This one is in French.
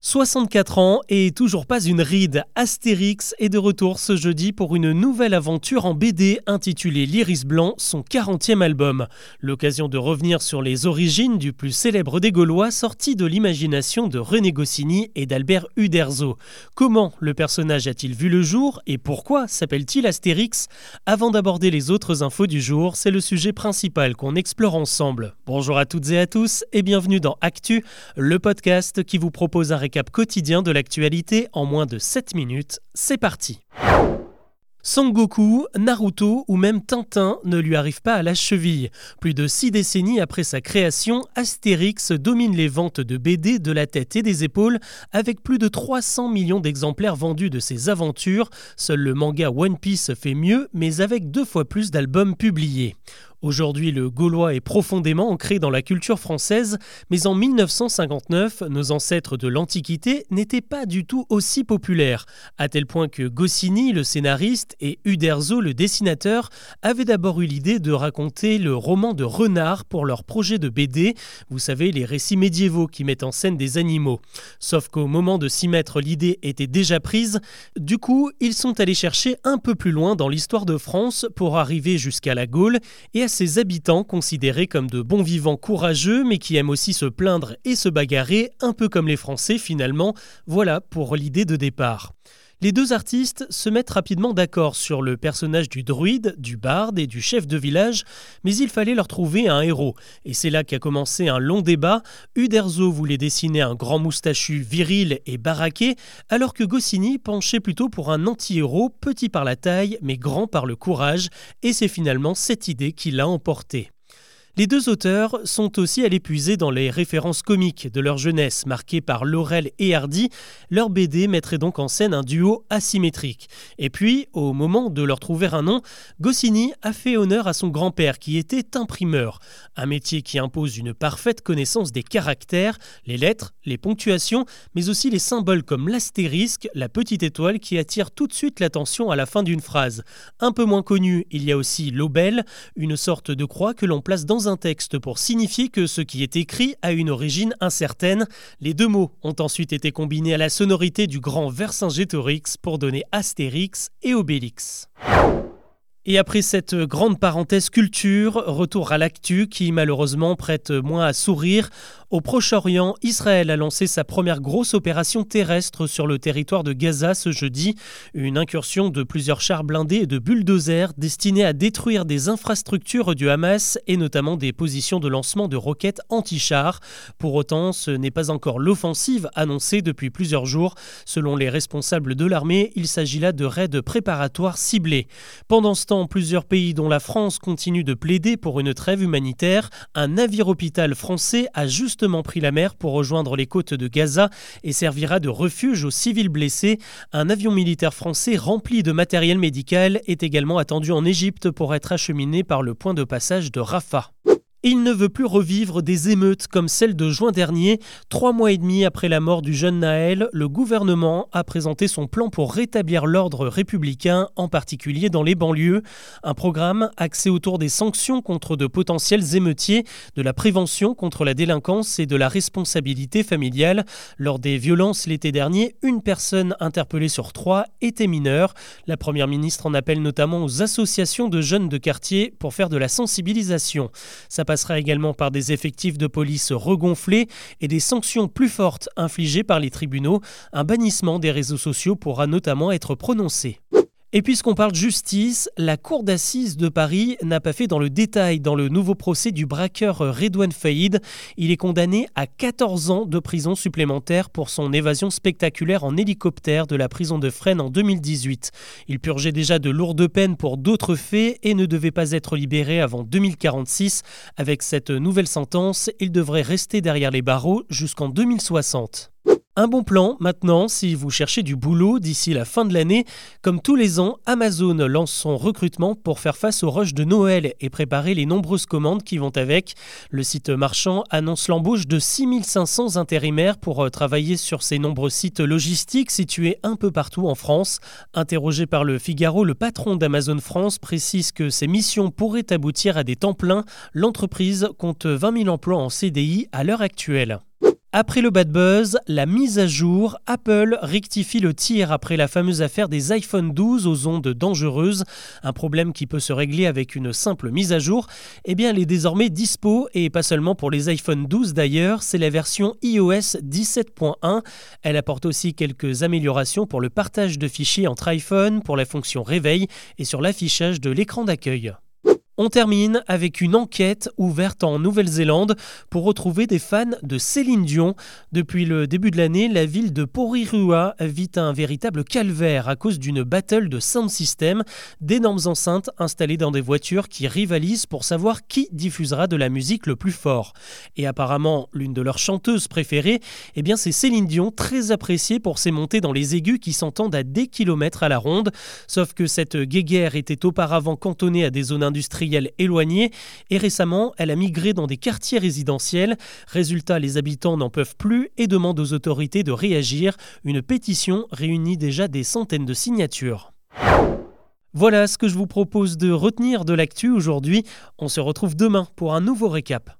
64 ans et toujours pas une ride. Astérix est de retour ce jeudi pour une nouvelle aventure en BD intitulée L'Iris Blanc, son 40e album. L'occasion de revenir sur les origines du plus célèbre des Gaulois sorti de l'imagination de René Goscinny et d'Albert Uderzo. Comment le personnage a-t-il vu le jour et pourquoi s'appelle-t-il Astérix? Avant d'aborder les autres infos du jour, c'est le sujet principal qu'on explore ensemble. Bonjour à toutes et à tous et bienvenue dans Actu, le podcast qui vous propose un récap quotidien de l'actualité en moins de 7 minutes. C'est parti Goku, Naruto ou même Tintin ne lui arrivent pas à la cheville. Plus de six décennies après sa création, Astérix domine les ventes de BD de la tête et des épaules avec plus de 300 millions d'exemplaires vendus de ses aventures. Seul le manga One Piece fait mieux, mais avec deux fois plus d'albums publiés. Aujourd'hui, le gaulois est profondément ancré dans la culture française, mais en 1959, nos ancêtres de l'Antiquité n'étaient pas du tout aussi populaires, à tel point que Goscinny, le scénariste, et Uderzo, le dessinateur, avaient d'abord eu l'idée de raconter le roman de Renard pour leur projet de BD, vous savez, les récits médiévaux qui mettent en scène des animaux. Sauf qu'au moment de s'y mettre, l'idée était déjà prise, du coup, ils sont allés chercher un peu plus loin dans l'histoire de France pour arriver jusqu'à la Gaule et ses habitants considérés comme de bons vivants courageux mais qui aiment aussi se plaindre et se bagarrer, un peu comme les Français finalement. Voilà pour l'idée de départ. Les deux artistes se mettent rapidement d'accord sur le personnage du druide, du barde et du chef de village, mais il fallait leur trouver un héros. Et c'est là qu'a commencé un long débat. Uderzo voulait dessiner un grand moustachu viril et baraqué, alors que Goscinny penchait plutôt pour un anti-héros, petit par la taille, mais grand par le courage, et c'est finalement cette idée qui l'a emporté. Les deux auteurs sont aussi à l'épuiser dans les références comiques de leur jeunesse, marquées par Laurel et Hardy. Leur BD mettrait donc en scène un duo asymétrique. Et puis, au moment de leur trouver un nom, Goscinny a fait honneur à son grand-père qui était imprimeur, un métier qui impose une parfaite connaissance des caractères, les lettres, les ponctuations, mais aussi les symboles comme l'astérisque, la petite étoile qui attire tout de suite l'attention à la fin d'une phrase. Un peu moins connu, il y a aussi l'obel, une sorte de croix que l'on place dans un texte pour signifier que ce qui est écrit a une origine incertaine. Les deux mots ont ensuite été combinés à la sonorité du grand Vercingétorix pour donner Astérix et Obélix. Et après cette grande parenthèse culture, retour à l'actu qui malheureusement prête moins à sourire. Au Proche-Orient, Israël a lancé sa première grosse opération terrestre sur le territoire de Gaza ce jeudi. Une incursion de plusieurs chars blindés et de bulldozers destinés à détruire des infrastructures du Hamas et notamment des positions de lancement de roquettes anti-chars. Pour autant, ce n'est pas encore l'offensive annoncée depuis plusieurs jours. Selon les responsables de l'armée, il s'agit là de raids préparatoires ciblés. Pendant ce temps, plusieurs pays dont la France continuent de plaider pour une trêve humanitaire. Un navire-hôpital français a juste pris la mer pour rejoindre les côtes de Gaza et servira de refuge aux civils blessés. Un avion militaire français rempli de matériel médical est également attendu en Égypte pour être acheminé par le point de passage de Rafah. Il ne veut plus revivre des émeutes comme celle de juin dernier. Trois mois et demi après la mort du jeune Naël, le gouvernement a présenté son plan pour rétablir l'ordre républicain, en particulier dans les banlieues. Un programme axé autour des sanctions contre de potentiels émeutiers, de la prévention contre la délinquance et de la responsabilité familiale. Lors des violences l'été dernier, une personne interpellée sur trois était mineure. La première ministre en appelle notamment aux associations de jeunes de quartier pour faire de la sensibilisation passera également par des effectifs de police regonflés et des sanctions plus fortes infligées par les tribunaux. Un bannissement des réseaux sociaux pourra notamment être prononcé. Et puisqu'on parle justice, la Cour d'assises de Paris n'a pas fait dans le détail dans le nouveau procès du braqueur Redouane Faïd. Il est condamné à 14 ans de prison supplémentaire pour son évasion spectaculaire en hélicoptère de la prison de Fresnes en 2018. Il purgeait déjà de lourdes peines pour d'autres faits et ne devait pas être libéré avant 2046. Avec cette nouvelle sentence, il devrait rester derrière les barreaux jusqu'en 2060. Un bon plan maintenant si vous cherchez du boulot d'ici la fin de l'année. Comme tous les ans, Amazon lance son recrutement pour faire face aux rushs de Noël et préparer les nombreuses commandes qui vont avec. Le site marchand annonce l'embauche de 6500 intérimaires pour euh, travailler sur ses nombreux sites logistiques situés un peu partout en France. Interrogé par le Figaro, le patron d'Amazon France précise que ces missions pourraient aboutir à des temps pleins. L'entreprise compte 20 000 emplois en CDI à l'heure actuelle. Après le bad buzz, la mise à jour, Apple rectifie le tir après la fameuse affaire des iPhone 12 aux ondes dangereuses, un problème qui peut se régler avec une simple mise à jour. Eh bien, elle est désormais dispo et pas seulement pour les iPhone 12 d'ailleurs, c'est la version iOS 17.1. Elle apporte aussi quelques améliorations pour le partage de fichiers entre iPhone, pour la fonction réveil et sur l'affichage de l'écran d'accueil. On termine avec une enquête ouverte en Nouvelle-Zélande pour retrouver des fans de Céline Dion. Depuis le début de l'année, la ville de Porirua vit un véritable calvaire à cause d'une battle de sound system, d'énormes enceintes installées dans des voitures qui rivalisent pour savoir qui diffusera de la musique le plus fort. Et apparemment, l'une de leurs chanteuses préférées, eh bien c'est Céline Dion, très appréciée pour ses montées dans les aigus qui s'entendent à des kilomètres à la ronde. Sauf que cette guéguerre était auparavant cantonnée à des zones industrielles éloignée et récemment elle a migré dans des quartiers résidentiels. Résultat, les habitants n'en peuvent plus et demandent aux autorités de réagir. Une pétition réunit déjà des centaines de signatures. Voilà ce que je vous propose de retenir de l'actu aujourd'hui. On se retrouve demain pour un nouveau récap.